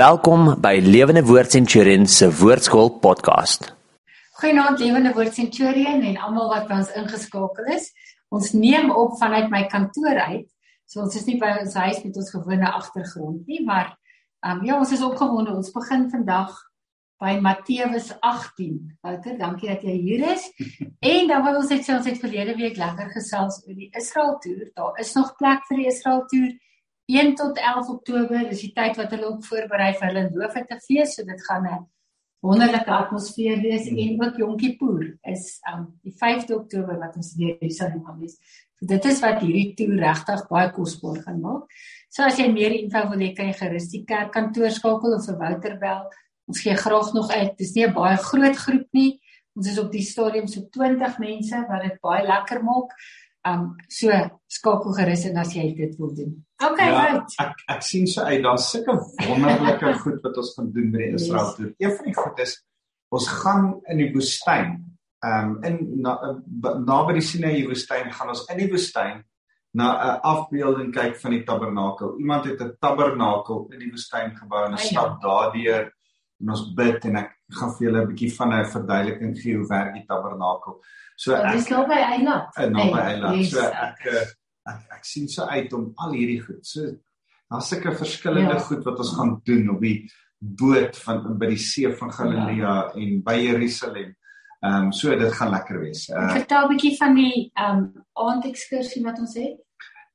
Welkom by Lewende Woord Centurion se Woordskool podcast. Goeienaand Lewende Woord Centurion en almal wat by ons ingeskakel is. Ons neem op vanuit my kantoor uit. So ons is nie by ons huis met ons gewone agtergrond nie, maar um, ja, ons is opgewonde. Ons begin vandag by Matteus 18. Wouter, dankie dat jy hier is. en dan wil ons net sê ons het verlede week lekker gesels oor die Israel toer. Daar is nog plek vir die Israel toer. 1 tot 11 Oktober is die tyd wat hulle ook voorberei vir hulle loofete fees, so dit gaan 'n wonderlike atmosfeer wees mm. en ook Yom Kippur is um die 5de Oktober wat ons weer hier sal wees. So dit is wat hierdie toer regtig baie kosbaar gaan maak. So as jy meer info wil hê, kan jy gerus die kerkkantoor skakel of vir Wouter bel. Ons gee graag nog uit. Dis nie 'n baie groot groep nie. Ons is op die stadium so 20 mense wat dit baie lekker maak. Um so skakel gerus en as jy dit wil doen. Okay, ja, right. Ek ek sien so uit daar's sulke wonderlike goed wat ons gaan doen by Israel yes. toe. Een van die goed is ons gaan in die woestyn. Um in na, na by die Sinai woestyn gaan ons in die woestyn na 'n afbeelding kyk van die tabernakel. Iemand het 'n tabernakel in die woestyn gebou en ons stap daardeur en ons bid en ek gaan vir julle 'n bietjie van 'n verduideliking gee hoe werk die tabernakel. So ek Dis nou by Eiland. En nou by Eiland. So ek ek, ek ek sien so uit om al hierdie goed. So daar's sulke verskillende ja. goed wat ons gaan doen op die boot van by die see van Galilea ja. en by Jerusalem. Ehm um, so dit gaan lekker wees. Uh, Vertel 'n bietjie van die ehm um, aandekskursie wat ons het.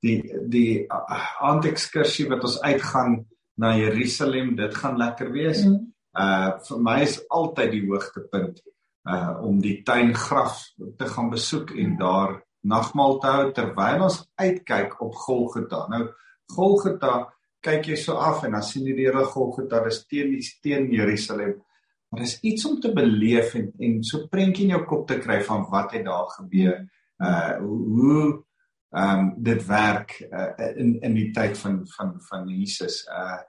Die die uh, aandekskursie wat ons uitgaan na Jerusalem, dit gaan lekker wees. Mm. Uh vir my is altyd die hoogtepunt uh om die tuingraf te gaan besoek en daar nagmaal te hou terwyl ons uitkyk op Golgotha. Nou Golgotha kyk jy so af en dan sien jy die hele Golgotha, dis teen die teen Jerusalem. Maar dis iets om te beleef en en so prentjie in jou kop te kry van wat het daar gebeur. Uh hoe ehm um, dit werk uh, in in die tyd van van van Jesus. Uh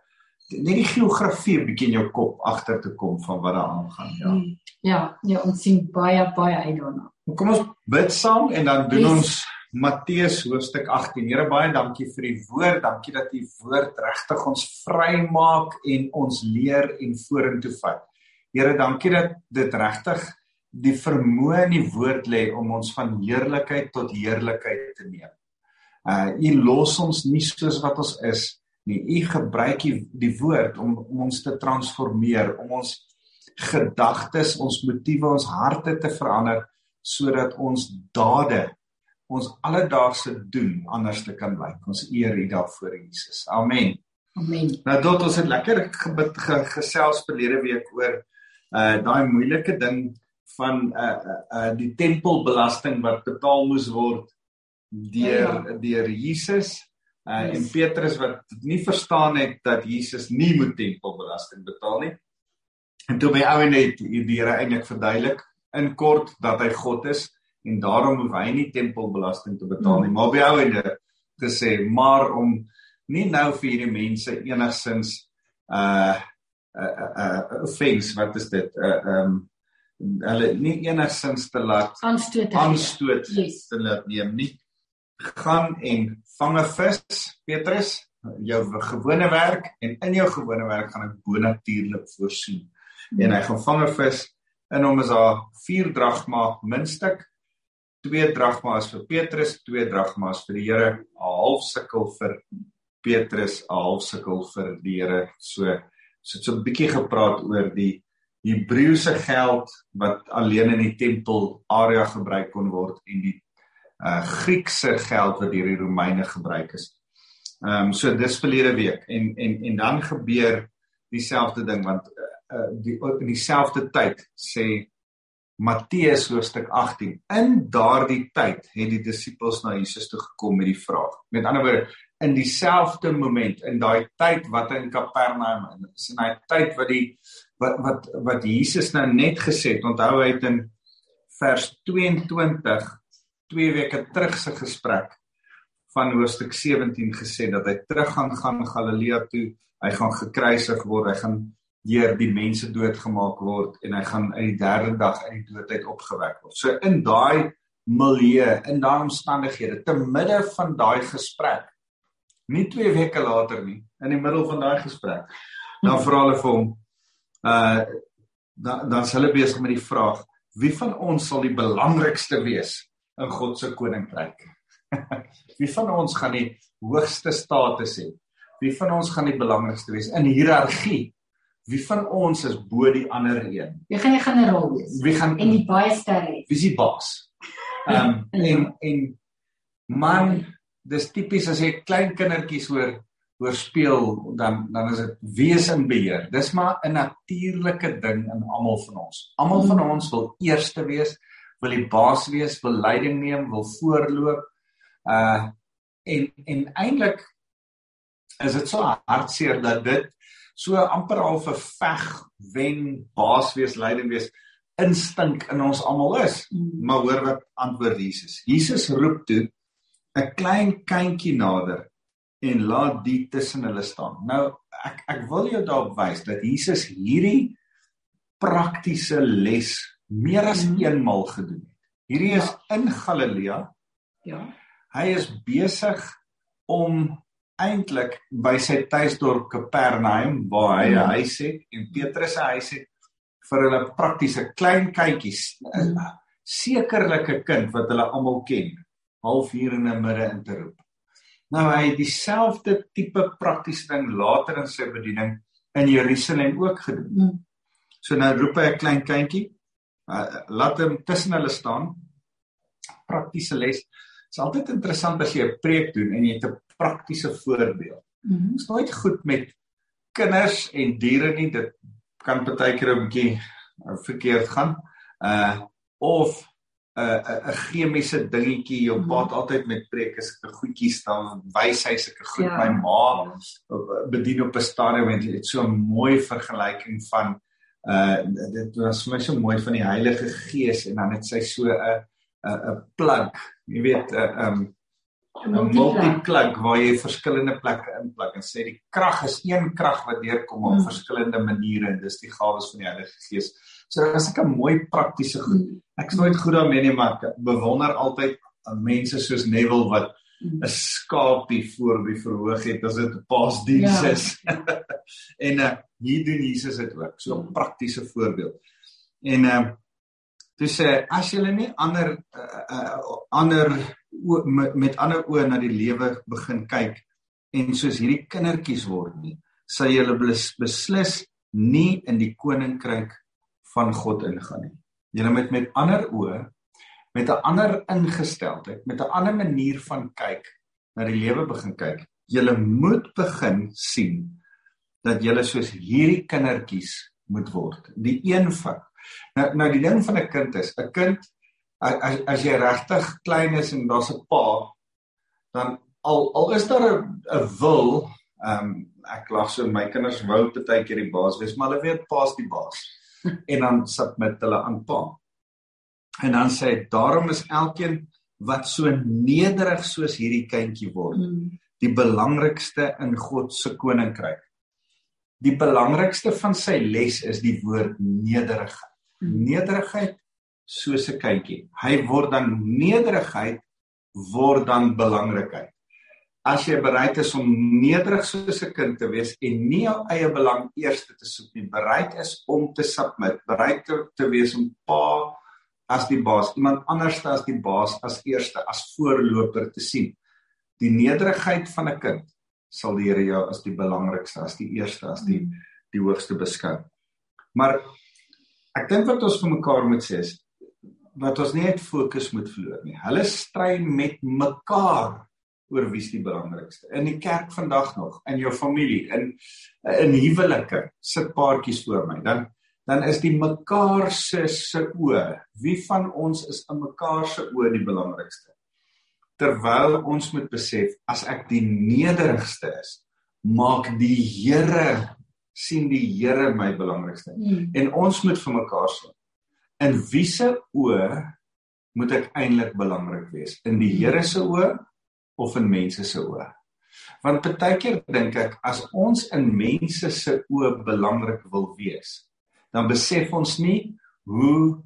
net die geografie 'n bietjie in jou kop agter te kom van wat daar aangaan, ja. Hmm. Ja, ja, ons sien baie baie uit daarna. Kom ons bid saam en dan doen yes. ons Matteus hoofstuk 18. Here baie dankie vir die woord. Dankie dat u woord regtig ons vrymaak en ons leer en vorentoe vat. Here, dankie dat dit regtig die vermoë in die woord lê om ons van heerlikheid tot heerlikheid te neem. Uh u los ons nie soos wat ons is nie. U gebruik die, die woord om, om ons te transformeer, om ons gedagtes, ons motiewe, ons harte te verander sodat ons dade, ons alledaagse doen anders te kan lyk. Ons eer U daarvoor Jesus. Amen. Amen. Nou tot ons het lekker gebid ge, gesels verlede week oor uh daai moeilike ding van uh uh, uh die tempelbelasting wat betaal moes word deur ja. deur Jesus Uh, yes. En Petrus wat nie verstaan het dat Jesus nie moet tempelbelasting betaal nie. En toe by ouene het die Here eintlik verduidelik in kort dat hy God is en daarom hoef hy nie tempelbelasting te betaal nie. Mm. Maar by ouene gesê maar om nie nou vir hierdie mense enigsins uh uh uh offense wat is dit? Uh um hulle nie enigsins te laat aanstoot aanstoot yes. te laat neem nie gaan en vang 'n vis, Petrus, jou gewone werk en in jou gewone werk gaan ek bonatuurlik voorsien. En hy gaan vang 'n vis in hom is daar 4 dragma muntstuk. 2 dragma is vir Petrus, 2 dragma is vir die Here, 'n half sikkel vir Petrus, 'n half sikkel vir die Here. So so so 'n bietjie gepraat oor die Hebreëse geld wat alleen in die tempel area gebruik kon word en die uh Griekse geld wat deur die Romeine gebruik is. Ehm um, so dis verlede week en en en dan gebeur dieselfde ding want uh, uh die in dieselfde tyd sê Matteus hoofstuk 18 in daardie tyd het die disippels na Jesus toe gekom met die vraag. Met ander woorde in dieselfde moment in daai tyd wat in Kapernaum is in daai tyd wat die wat wat wat Jesus nou net gesê het onthou hy het in vers 22 2 weke terug se gesprek van hoofstuk 17 gesê dat hy terug gaan gaan Galilea toe, hy gaan gekruisig word, hy gaan deur die mense doodgemaak word en hy gaan uit die derde dag uit die dood uit opgewek word. So in daai milieu, in daai omstandighede, te midde van daai gesprek, nie 2 weke later nie, in die middel van daai gesprek, dan vra hulle vir hom uh dan dan hulle besig met die vraag wie van ons sal die belangrikste wees in God se koninkryk? wie van ons gaan die hoogste status hê? Wie van ons gaan die belangrikste wees in hiërargie? Wie van ons is bo die ander een? Wie gaan die generaal wees? Wie gaan en die baie sterre? Wie is die baas? Ehm um, en en man, dis tipies as jy klein kindertjies hoor hoor speel dan dan is dit wees in beheer. Dis maar 'n natuurlike ding in almal van ons. Almal van ons wil eerste wees, wil die baas wees, wil leiding neem, wil voorloop. Uh en en eintlik is dit so hartseer dat dit so amper al 'n veg wen baas wees leiding wees instink in ons almal is. Maar hoor wat antwoord Jesus. Jesus roep toe 'n klein kindjie nader en laat die tussen hulle staan. Nou ek ek wil jou daarop wys dat Jesus hierdie praktiese les meer as mm. eenmal gedoen het. Hierdie is ja. in Galilea. Ja. Hy is besig om eintlik by sy tuisdorp Kapernaum waar hy 'n mm. huis het en Petrus se huis het vir hulle praktiese klein kykies mm. sekerlike kind wat hulle almal ken halfuur in die middag in te roep. Nou hy het dieselfde tipe praktiese ding later in sy bediening in Jerusalem ook gedoen. So nou roep hy 'n klein kindjie, uh, laat hom tussen hulle staan. Praktiese les. Dit is altyd interessant as jy 'n preek doen en jy het 'n praktiese voorbeeld. Mm -hmm. Dit is nooit goed met kinders en diere nie. Dit kan partykeer 'n bietjie uh, verkeerd gaan. Uh of 'n uh, 'n chemiese dingetjie jou mhm. pad altyd met preke sulke goedjies dan wys hy sulke goed ja. my ma bedien op 'n stadium en dit so 'n mooi vergelyking van uh dit was vir my so mooi van die Heilige Gees en dan het sy so 'n 'n 'n plug jy weet 'n um 'n multi-plug waar jy verskillende plekke inplug en sê die krag is een krag wat deurkom op hmm. verskillende maniere en dis die gawes van die Heilige Gees. So dit is 'n mooi praktiese goed. Hmm. Ek is nooit goed daarmee nie, maar ek bewonder altyd mense soos Neville wat hmm. 'n skaapie voor die verhoog het as dit 'n paasdiens ja. is. en uh, hier doen Jesus dit ook. So 'n hmm. praktiese voorbeeld. En uh Dis sê as jy nie ander uh, uh, ander met, met ander oë na die lewe begin kyk en soos hierdie kindertjies word nie, sal jy hulle beslis nie in die koninkryk van God ingaan nie. Jy moet met ander oë met 'n ander ingesteldheid, met 'n ander manier van kyk na die lewe begin kyk. Jy moet begin sien dat jy soos hierdie kindertjies moet word. Die een van Nou nou die ding van 'n kind is, 'n kind as as jy regtig klein is en daar's 'n pa, dan al al is daar 'n 'n wil, ehm um, ek lag so my kinders wou baie keer die baas wees, maar hulle weet pa's die baas. en dan sit met hulle aan pa. En dan sê daarom is elkeen wat so nederig soos hierdie kindjie word, mm. die belangrikste in God se koninkryk. Die belangrikste van sy les is die woord nederigheid nederigheid soos 'n kindjie. Hy word dan nederigheid word dan belangrikheid. As jy bereid is om nederig soos 'n kind te wees en nie jou eie belang eers te soek nie, bereid is om te submit, bereid te, te wees om pa as die baas, iemand anders as die baas as eerste, as voorloper te sien. Die nederigheid van 'n kind sal die Here jou as die belangrikste, as die eerste, as die die hoogste beskou. Maar Ek dink wat ons vir mekaar moet sê is wat ons nie net fokus moet verloor nie. Hulle stry met mekaar oor wie's die belangrikste. In die kerk vandag nog, in jou familie, in in huwelike, sit paartjies voor my. Dan dan is die mekaar se se oë. Wie van ons is in mekaar se oë die belangrikste? Terwyl ons moet besef as ek die nederigste is, maak die Here sien die Here my belangrikste. Mm. En ons moet vir mekaar sê. In wie se oë moet ek eintlik belangrik wees? In die Here se oë of in mense se oë? Want partykeer dink ek as ons in mense se oë belangrik wil wees, dan besef ons nie hoe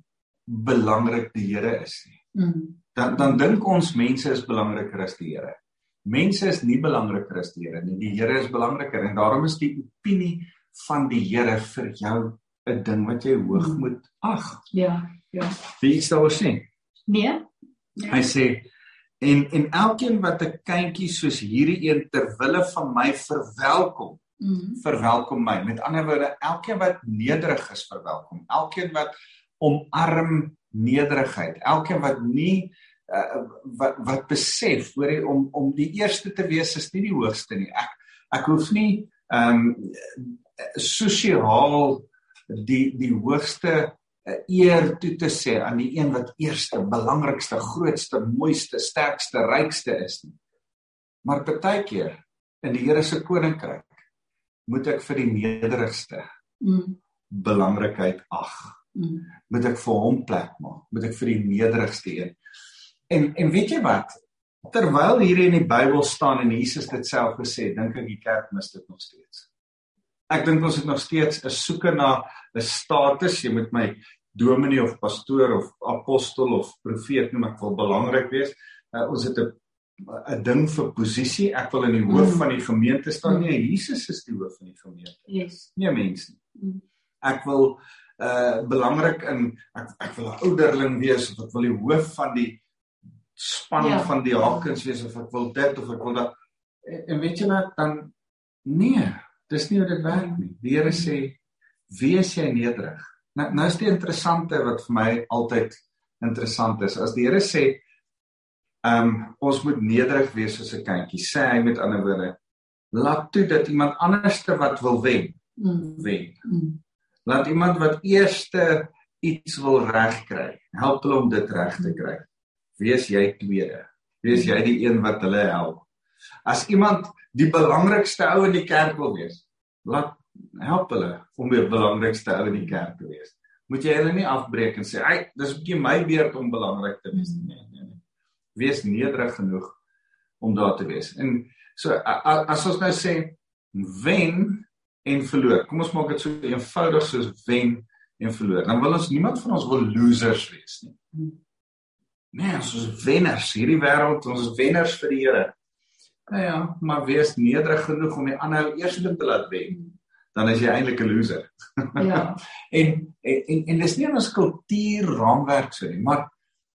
belangrik die Here is nie. Mm. Dan dan dink ons mense is belangriker as die Here. Mense is nie belangriker as die Here nie. Die Here is belangriker en daarom is die opinie van die Here vir jou 'n ding wat jy hoog hmm. moet ag. Ja, ja. Wie is daar sê? Nee. nee. Hy sê en en elkeen wat 'n kindjie soos hierdie een ter wille van my verwelkom, mm. verwelkom my. Met ander woorde, elkeen wat nederig is, verwelkom. Elkeen wat omarm nederigheid. Elkeen wat nie uh, wat wat besef hoor jy om om die eerste te wees is nie die hoogste nie. Ek ek hoef nie ehm um, sosiaal die die hoogste 'n eer toe te sê aan die een wat eerste, belangrikste, grootste, mooiste, sterkste, rykste is nie. Maar partykeer in die Here se koninkryk moet ek vir die nederigste mm. belangrikheid ag. Mm. Moet ek vir hom plek maak? Moet ek vir die nederigste een? En en weet jy wat? Terwyl hier in die Bybel staan en Jesus dit self gesê, dink ek die kerk mis dit nog steeds. Ek dink ons het nog steeds 'n soeke na 'n status. Jy moet my dominee of pastoor of apostel of profeet noem ek wil belangrik wees. Uh, ons het 'n 'n ding vir posisie. Ek wil in die hoof mm. van die gemeente staan. Mm. Nee, Jesus is die hoof van die gemeente. Yes. Nie mense nie. Mm. Ek wil uh belangrik in ek ek wil 'n ouderling wees of ek wil die hoof van die span ja. van die hakens wees of ek wil dit of ek wil dat en, en weet jy wat dan nee, dis nie hoe dit werk nie. Die Here sê wees jy nederig. Nou nou is die interessante wat vir my altyd interessant is. As die Here sê ehm um, ons moet nederig wees soos 'n kindjie, sê hy met ander woorde, laat toe dat iemand anderste wat wil wen, mm. wen. Mm. Laat iemand wat eerste iets wil regkry, help hulle om dit reg te kry. Wees jy tweede. Wees jy die een wat hulle help. As iemand die belangrikste ou in die kerk wil wees, laat help hulle om die belangrikste ou in die kerk te wees. Moet jy hulle nie afbreek en sê, "Ag, dis 'n bietjie my beurt om belangrik te wees nie." Nee, nee, nee. Wees nederig genoeg om daar te wees. En so as ons nou sê wen en verloor. Kom ons maak dit so eenvoudig soos wen en verloor. Dan wil ons niemand van ons wil losers wees nie. Nee, ons is wenners hierdie wêreld, ons is wenners vir die Here. Nou ja, maar wees nederig genoeg om die ander eerste te laat wen dan is jy eintlik 'n loser. Ja. en, en en en dis nie 'n kultuur raamwerk so nie, maar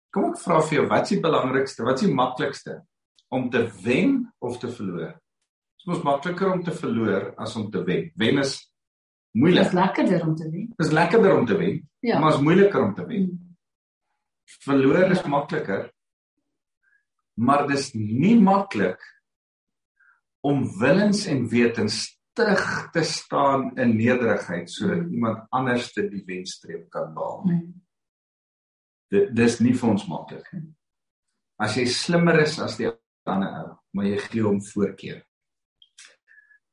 kom ek vra vir jou, wat is die belangrikste, wat is die maklikste om te wen of te verloor? Dit is mos makliker om te verloor as om te wen. Wen is moeilik. Dit is lekkerder om te wen. Dit is lekkerder om te wen, ja. maar is moeiliker om te wen. Hmm. Verloor is makliker. Maar dis nie maklik om willens en wetens terug te staan in nederigheid sodat iemand anders te die wenstreep kan behaal. Mm. Dit dis nie vir ons maklik nie. As jy slimmer is as die ander ou, maar jy gee hom voorkeur.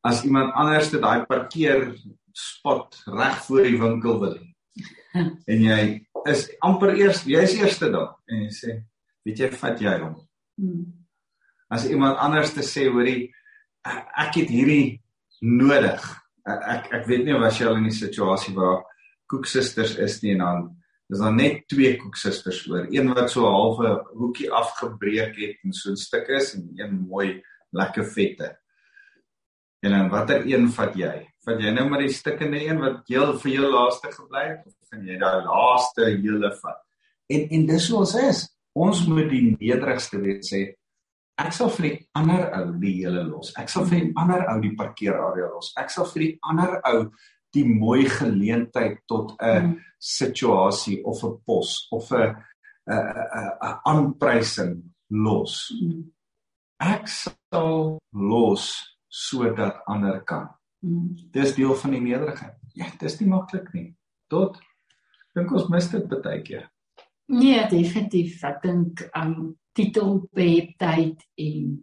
As iemand anders te daai parkeer spot reg voor die winkel wil hê. en jy is amper eers jy's eerste daar en jy sê, weet jy vat jy hom. Mm. As iemand anders te sê hoorie ek het hierdie nodig. Ek ek weet nie of as jy al in die situasie waar koeksusters is nie en dan is daar net twee koeksusters oor. Een wat so 'n halwe hoekie afgebreek het en so 'n stuk is en een mooi lekker vette. En dan watter een vat jy? Vat jy nou maar die stukkende een wat heel vir jou laaste gebly het of gaan jy daai laaste hele vat? En en dis hoe ons is. Ons moet die nederigste wees sê Ek sal vir die ander ou die hele los. Ek sal vir die ander ou die parkeerarea los. Ek sal vir die ander ou die mooi geleentheid tot 'n mm. situasie of 'n pos of 'n 'n 'n aanprysing los. Mm. Ek sal los sodat ander kan. Mm. Dis deel van die nederigheid. Ja, dis nie maklik nie. Tot dink ons mis dit baie keer. Nee, definitief. Ek dink um titelbeheptheid en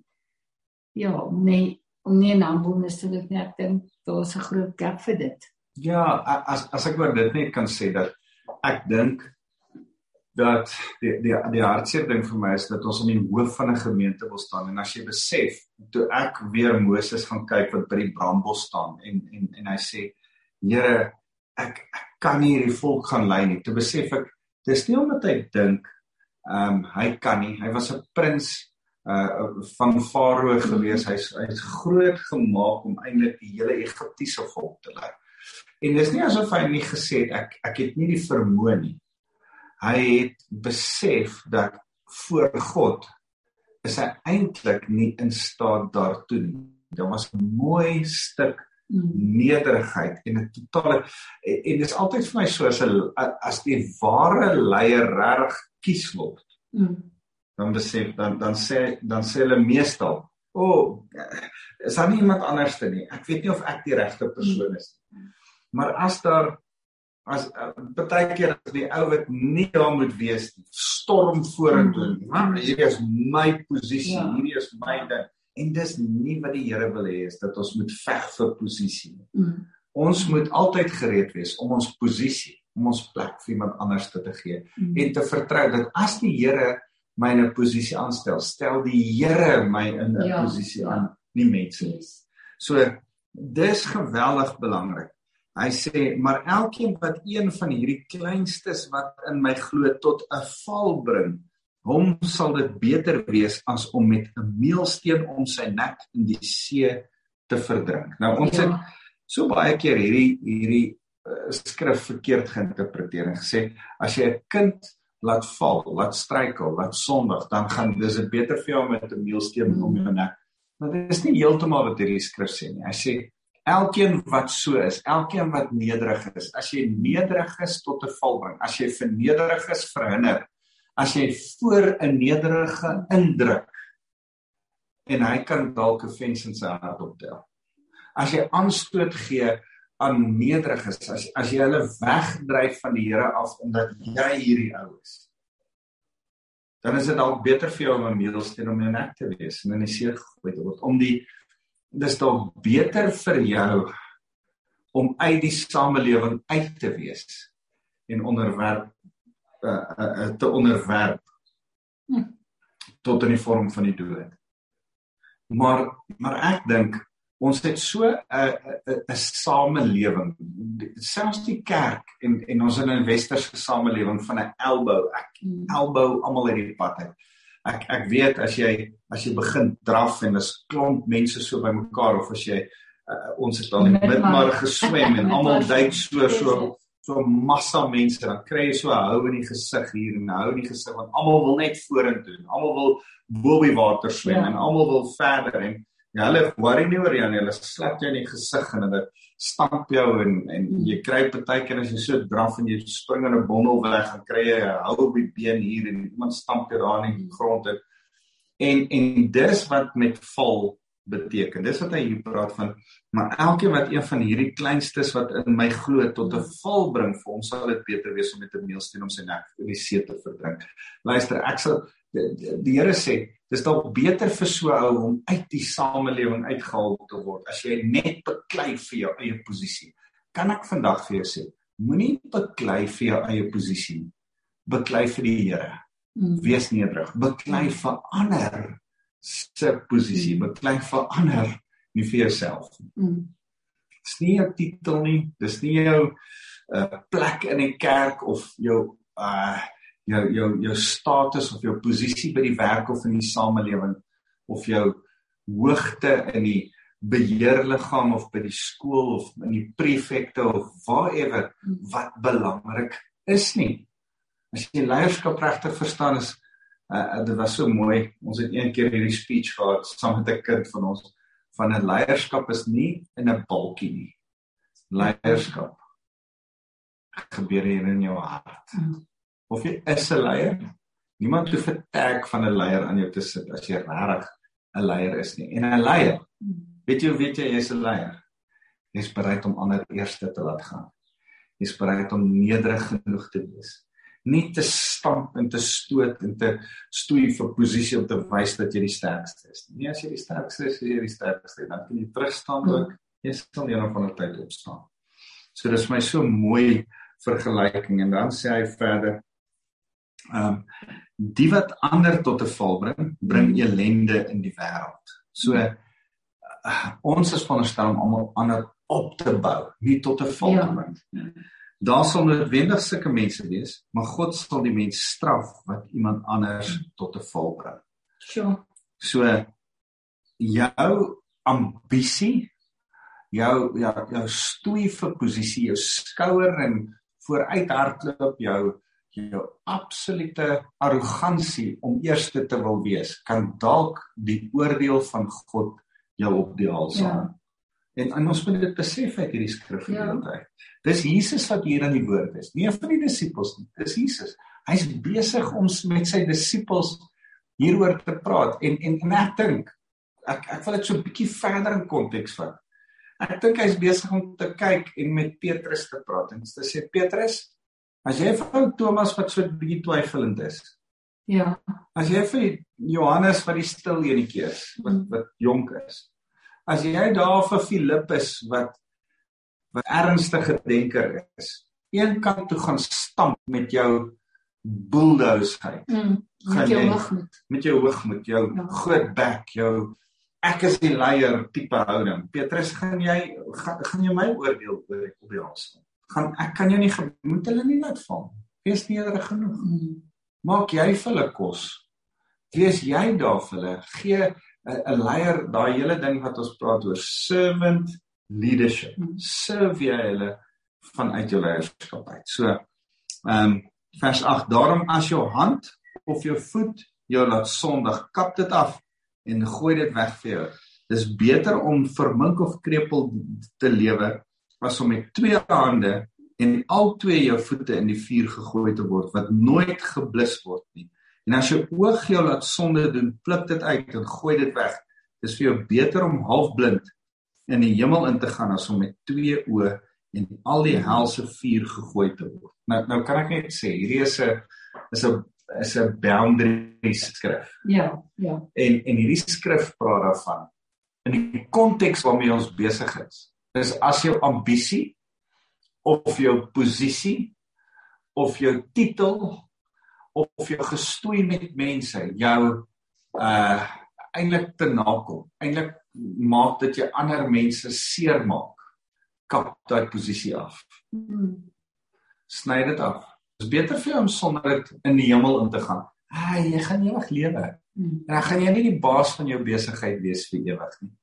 ja, nee, om nie naamwones te doen nie, ek dink daar's 'n groot gap vir dit. Ja, as as ek oor dit net kan sê dat ek dink dat die die die hartseer ding vir my is dat ons in die hoof van 'n gemeente wil staan en as jy besef toe ek weer Moses gaan kyk wat by die brandbos staan en en en hy sê Here ek, ek kan nie hierdie volk gaan lei nie. Toe besef ek dis nie omdat hy dink Ehm um, hy kan nie. Hy was 'n prins uh van Farao gewees. Hy's hy's groot gemaak om eintlik die hele Egiptiese volk te lei. En dis nie asof hy nie gesê het ek ek het nie die vermoë nie. Hy het besef dat voor God is hy eintlik nie in staat daartoe nie. Daar was 'n mooi stuk mm. nederigheid en 'n totale en, en dis altyd vir my so as 'n as die ware leier reg kies word. Mm. Dan besef dan dan sê dan sê hulle meestal, "O, oh, is daar nie iemand anders te nie. Ek weet nie of ek die regte persoon is nie." Maar as daar as uh, baie keer as die ou wat nie daar moet wees nie, storm vorentoe. Mm. Man, hierdie is my posisie, ja. hierdie is my ding. En dis nie wat die Here wil hê is dat ons moet veg vir posisie nie. Mm. Ons moet altyd gereed wees om ons posisie, om ons plek vir iemand anders te, te gee mm. en te vertrou dat as die Here my in 'n posisie aanstel, stel die Here my in 'n ja. posisie ja. aan, nie mense nie. So dis geweldig belangrik. Hy sê maar elkeen wat een van hierdie kleinstes wat in my glo tot 'n val bring, hom sal dit beter wees as om met 'n meelsteen om sy nek in die see te verdrink. Nou ons ja. het so baie keer hierdie hierdie uh, skrif verkeerd geïnterpreteer en gesê as jy 'n kind laat val, laat struikel, laat sondig, dan gaan dis beter vir jou met 'n meelsteen om jou nek. Maar dit is nie heeltemal wat hierdie skrif sê nie. Hy sê Elkeen wat so is, elkeen wat nederig is, as jy nederig is tot 'n val bring, as jy vernederig is verhinder, as jy voor 'n nederige indruk en hy kan dalk 'n vens in sy hart optel. As jy aanstoot gee aan nederiges, as as jy hulle wegdryf van die Here af omdat jy hierdie ou is. Dan is dit dalk beter vir jou om 'n meelsteen om jou nek te wees en in die see gegooi te word om die dis dalk beter vir jou om uit die samelewing uit te wees en onderwerp uh, uh, uh, te onderwerp hm. tot in die vorm van die dood. Maar maar ek dink ons het so 'n 'n 'n samelewing selfs die kerk en en ons in 'n westerse samelewing van 'n elbow ek hm. elbow almal uit die pad uit ek ek weet as jy as jy begin draf en as klomp mense so bymekaar of as jy uh, ons het al net maar geswem en almal duik so so so massa mense dan kry jy so 'n hou in die gesig hier en hou in die gesig want almal wil net vorentoe almal wil bo by water swem ja. en almal wil verder en ja, hulle worry nie oor jou nie hulle slap jou in die gesig en hulle stamp jou en en jy kry partykeer as jy so draf en jy spring in 'n bondel weg en kry jy hou op die been hier en iemand stamp jou daar in die grond en en, en dis wat met val beteken. Dis wat hy hier praat van maar elkeen wat een van hierdie kleinstes wat in my glo tot 'n val bring vir hom sal dit beter wees om met 'n meelsteen om sy nek in die see te verdrink. Luister, ek sal die, Here sê dis dalk beter vir so ou om uit die samelewing uitgehaal te word as jy net beklei vir jou eie posisie. Kan ek vandag vir jou sê, moenie beklei vir jou eie posisie nie. Beklei vir die Here. Mm. Wees nederig. Beklei vir ander se posisie, mm. beklei vir ander, nie vir jouself nie. Mm. Dis nie 'n titel nie, dis nie jou 'n uh, plek in die kerk of jou uh jou jou jou status of jou posisie by die werk of in die samelewing of jou hoogte in die beheerliggaam of by die skool of in die prefekte of waarever wat belangrik is nie. As jy leierskap regtig verstaan is uh, dit was so mooi. Ons het een keer hierdie speech gehad saam met 'n kind van ons van 'n leierskap is nie in 'n balkie nie. Leierskap gebeur hier in jou hart. Mm of jy is 'n leier. Niemand hoef 'n tag van 'n leier aan jou te sit as jy regtig 'n leier is nie. En 'n leier, weet jy, weet jy jy's 'n leier. Jy's bereid om ander eerste te laat gaan. Jy's bereid om nederig genoeg te wees. Nie te stamp en te stoot en te stoei vir posisie om te wys dat jy die sterkste is nie. Nee, as jy die sterkste is, is jy die sterkste. Dan kan jy terug staan ook. Jy sal eendag van 'n tyd opstaan. So dis my so mooi vergelyking en dan sê hy verder Ehm um, die wat ander tot 'n val bring, bring ellende in die wêreld. So uh, ons is veronderstel om almal ander op te bou, nie tot 'n val ja. te bring. Daar sal noodwendig sulke mense wees, maar God sal die mens straf wat iemand anders tot 'n val bring. Sure. So jou ambisie jou ja jou stoeie posisie, jou skouer en vooruit hardloop jou jou absolute arrogansie om eerste te wil wees kan dalk die oordeel van God jou op die hals haal. Ja. En, en ons moet dit besef uit hierdie skrifgedeelte. Ja. Dis Jesus wat hier in die woord is. Nie van die disippels nie, dis Jesus. Hy's besig om met sy disippels hieroor te praat en en, en ek dink ek ek wil dit so 'n bietjie verder in konteks vat. Ek dink hy's besig om te kyk en met Petrus te praat en te sê Petrus, as jy vir ou Thomas wat so 'n bietjie twyfelend is. Ja. As jy vir Johannes wat die stil enetjie is, wat mm. wat jonk is. As jy daar vir Filippus wat wat ernstige denker is, een kant toe gaan stamp met jou bulldozer. Mm, met jou hoogmoed. Met jou hoogmoed, jou ja. groot bek, jou ek is die leier tipe houding. Petrus, gaan jy gaan, gaan jy my oordeel oor op die hals? Gaan ek kan jou nie moet hulle nie laat val. Wees nederig genoeg. Hmm. Maak jy vir hulle kos. Wees jy daar vir hulle. Gee 'n leier daai hele ding wat ons praat oor servant leadership. Hmm. Serve jy hulle vanuit jou leierskap uit. So ehm um, vers 8 daarom as jou hand of jou voet jou laat sondig, kap dit af en gooi dit weg vir jou. Dis beter om vermink of krepeel te lewe as om met twee hande en al twee jou voete in die vuur gegooi te word wat nooit geblus word nie. En as jou oog jou laat sonde doen, pluk dit uit en gooi dit weg. Dis vir jou beter om halfblind in die hemel in te gaan as om met twee oë en al die helse vuur gegooi te word. Nou nou kan ek net sê hierdie is 'n is 'n is 'n boundary skrif. Ja, ja. En en hierdie skrif praat daarvan in die konteks waarmee ons besig is. Is as jou ambisie of jou posisie of jou titel of jou gestoei met mense jou uh eintlik te nakom. Eintlik maak dit jy ander mense seermaak. Kap daai posisie af. Mm. Sny dit af. Dis beter vir jou om sonder dit in die hemel in te gaan. Ai, jy gaan ewig lewe. Hmm. En dan gaan jy nie die baas van jou besigheid wees vir ewig nie.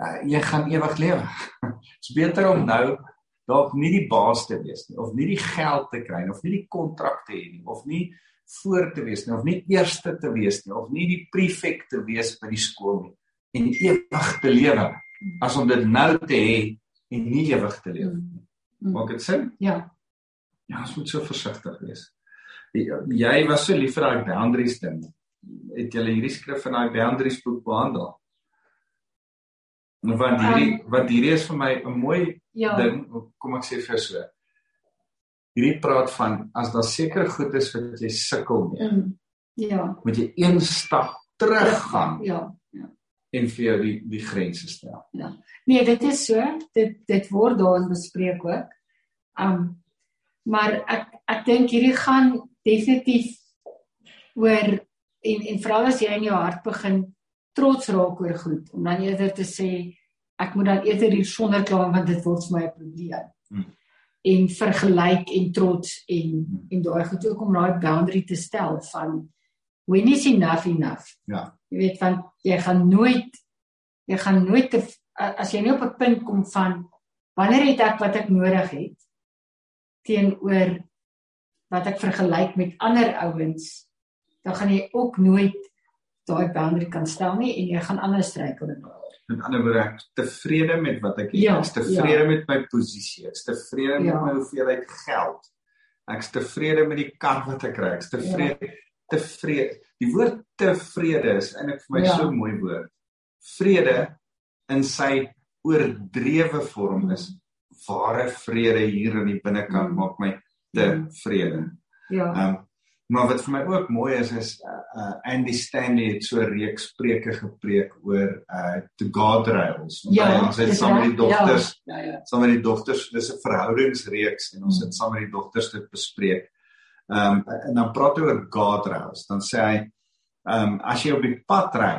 Uh, jy gaan ewig lewe. Dit's beter om nou dalk nie die baas te wees nie of nie die geld te kry of nie die kontrak te hê nie of nie voor te wees nie of nie eerste te wees nie of nie die prefek te wees by die skool nie en ewig te lewe as om dit nou te hê en nie ewig te lewe nie. Hmm. Maak dit sin? Ja. Ja, ons moet so versigtig wees. Jy was so lief vir daai boundaries ding. Het jy hierdie skrif in daai boundaries boek behandel? Want hierdie um, wat hierdie is vir my 'n mooi ja. ding, kom ek sê vir so. Hierdie praat van as daar seker goed is wat jy sukkel mee. Mm, ja. Moet jy een stap teruggaan. Ja, ja. En vir jou die die grense stel. Ja. Nee, dit is so. Dit dit word daarin bespreek ook. Um maar ek ek dink hierdie gaan definitief oor en en veral as jy in jou hart begin trots raak oor goed om dan eerder te sê ek moet dan eerder hier sonder kla want dit word vir my 'n probleem. Hmm. En vergelyk en trots en hmm. en daai goed ook om daai boundary te stel van when is enough enough. Ja. Jy weet van jy gaan nooit jy gaan nooit te, as jy nie op 'n punt kom van wanneer het ek wat ek nodig het teenoor wat ek vergelyk met ander ouens, dan gaan jy ook nooit daai boundary kan stel nie en jy gaan anders struikel in daai. Met ander woorde, ek tevrede met wat ek het. Ja, ek is tevrede ja. met my posisie. Ek is tevrede ja. met my hoeveelheid geld. Ek is tevrede met die kar wat ek kry. Ek is tevrede. Ja. Tevrede. Die woord tevrede is eintlik vir my ja. so mooi woord. Vrede in sy oordrewe vorm is ware vrede hier in die binnekant mm. maak my tevrede. Ja. Ehm um, maar wat vir my ook mooi is is uh, uh Andy Stanley het so 'n reeks preke gepreek oor uh to God rails. Ja, ons het saam met die dogters, ja, ja, ja. saam met die dogters, dis 'n verhoudingsreeks en ons het saam met die dogters dit bespreek. Ehm um, en dan praat hy oor God rails. Dan sê hy ehm um, as jy op die pad ry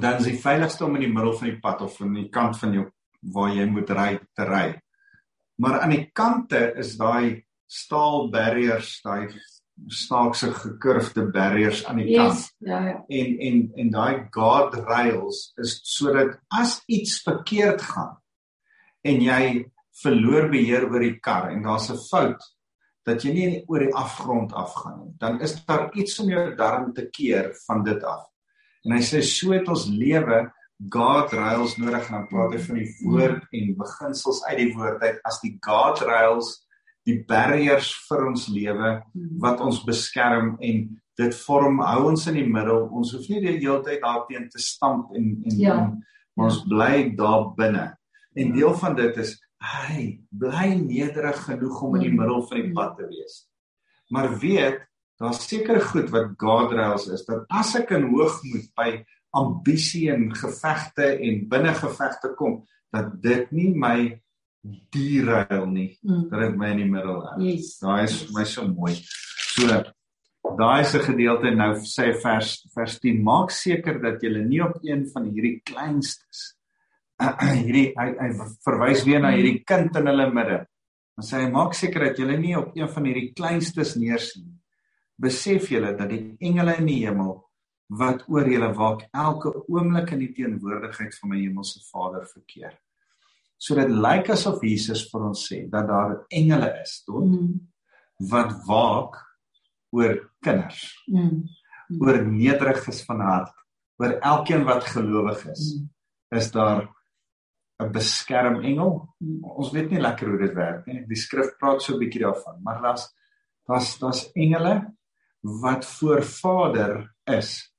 dan is die veiligste om in die middel van die pad of aan die kant van jou waar jy moet ry te ry. Maar aan die kante is daai staal barriers, daai snaakse gekurfde barriers aan die Yes, kant. ja ja. En en en daai guardrails is sodat as iets verkeerd gaan en jy verloor beheer oor die kar en daar's 'n fout dat jy nie oor die afgrond afgaan nie, dan is daar iets om jou darm te keer van dit af. En hy sê so het ons lewe guardrails nodig en dan praat hy van die woord en beginsels uit die woord uit as die guardrails die barriers vir ons lewe wat ons beskerm en dit vorm hou ons in die middel. Ons hoef nie die hele tyd daarteen te stamp en en, Ja. en maar ons bly daar binne. En deel van dit is hy bly nederig genoeg om in die Mm. middel van die pad te wees. Maar weet, daar's sekere goed wat guardrails is dat as ek in hoogmoed by ambisie en gevegte en binnengevegte kom, dat dit nie my derail nie, Mm. dat dit my in die middel hou. Yes. Daai is vir my so mooi. So daai is 'n gedeelte nou sê vers vers 10 maak seker dat jy nie op een van hierdie kleinstes hierdie hy, hy verwys weer na hierdie kind in hulle midde. Dan sê hy maak seker dat jy nie op een van hierdie kleinstes neersien. Besef julle dat die engele in die hemel wat oor julle waak elke oomblik in die teenwoordigheid van my hemelse Vader verkeer. So dit lyk asof Jesus vir ons sê dat daar engele is, tot Mm. wat waak oor kinders, Mm. oor nederiges van hart, oor elkeen wat gelowig is. Mm. Is daar 'n beskermengel? Mm. Ons weet nie lekker hoe dit werk nie. Die skrif praat so 'n bietjie daarvan, maar daar's daar's daar's engele wat voor Vader is.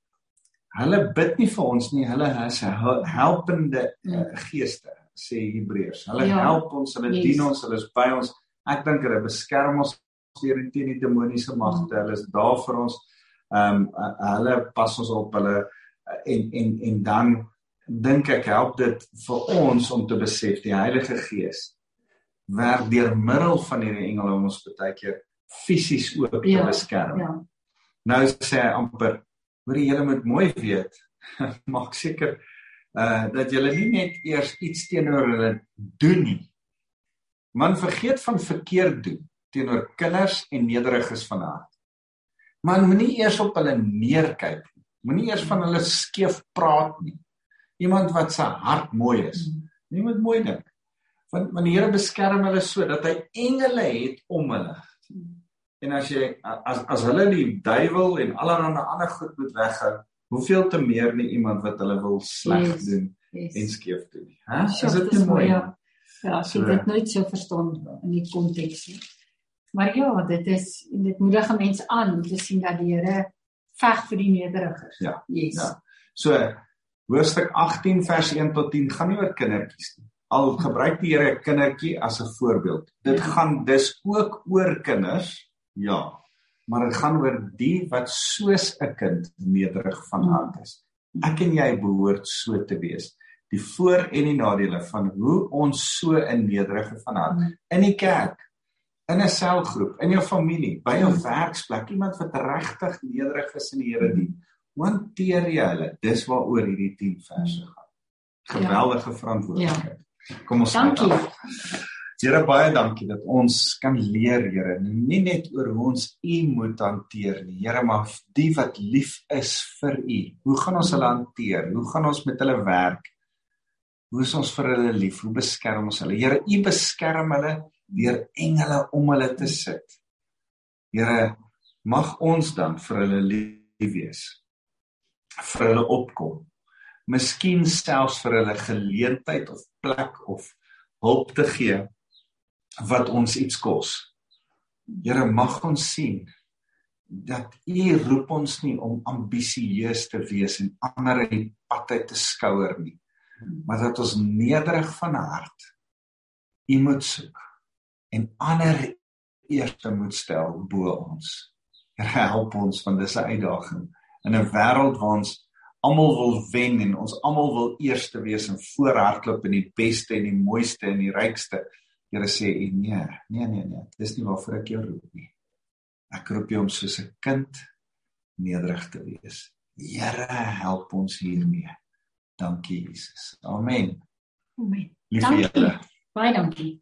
Hulle bid nie vir ons nie, hulle is hel- helpende uh, geeste, sê Hebreërs. Hulle Ja. help ons, hulle Yes. dien ons, hulle is by ons. Ek dink hulle beskerm ons teen teen die demoniese magte. Hulle is daar vir ons. Ehm um, hulle pas ons op hulle en en en dan dink ek help dit vir ons om te besef die Heilige Gees werk deur middel van hierdie engele om ons baie keer fisies ook te Ja, beskerm. Ja. Nou sê hy amper, hoor jy julle moet mooi weet, maak seker uh dat julle nie net eers iets teenoor hulle doen nie. Man vergeet van verkeerd doen teenoor kinders en nederiges van hart. Man moenie eers op hulle neerkyk nie. Moenie eers van hulle skeef praat nie. Iemand wat se hart mooi is. Nie moet mooi dink. Want want die Here beskerm hulle so dat hy engele het om hulle. En as jy as as hulle die duiwel en allerlei ander goed moet weghou, hoeveel te meer nie iemand wat hulle wil sleg Yes. doen Yes. en skeef doen. Hæ? Sure, Is dit nie mooi? Ja, ja ek So- het dit nooit so verstaan in die konteks nie. Maar ja, dit is en dit moedig 'n mens aan om te sien dat die Here veg vir die nederigers. Ja, Yes. ja. So hoofstuk 18 vers 1 tot 10 gaan nie oor kindertjies nie. Al gebruik die Here 'n kindertjie as 'n voorbeeld. Dit Ja. gaan dis ook oor kinders. Ja. Maar dit gaan oor die wat soos 'n kind nederig van hart is. Ek en jy behoort so te wees. Die voor en die nadele van hoe ons so 'n nederige van hart in die kerk, in 'n selgroep, in jou familie, by jou werksplek, iemand wat regtig nederig is in die Here dien. Hanteer jy hulle? Dis waaroor hierdie 10 verse gaan. Geweldige verantwoordelikheid. Kom ons Dankie. Here baie dankie dat ons kan leer, Here, nie net oor hoe ons U moet hanteer nie, Here, maar die wat lief is vir U. Hoe gaan ons hulle hanteer? Hoe gaan ons met hulle werk? Hoe is ons vir hulle lief? Hoe beskerm ons hulle? Here, U beskerm hulle deur engele om hulle te sit. Here, mag ons dan vir hulle lief wees. Vir hulle opkom. Miskien selfs vir hulle geleentheid of plek of hulp te gee wat ons iets kos. Here, mag ons sien dat U roep ons nie om ambisieus te wees en ander in die pad uit te skouer nie, maar dat ons nederig van hart U moet soek en ander eerste moet stel bo ons. Here, help ons want dis 'n uitdaging in 'n wêreld waar ons almal wil wen en ons almal wil eerste wees en voorhardloop en die beste en die mooiste en die rykste. Here sê u nee, nee nee nee, dis nie waarvoor ek jou roep nie. Ek roep jou om soos 'n kind nederig te wees. Here, help ons hiermee. Dankie Jesus. Amen. Amen. Liefde Dankie. julle. Baie dankie.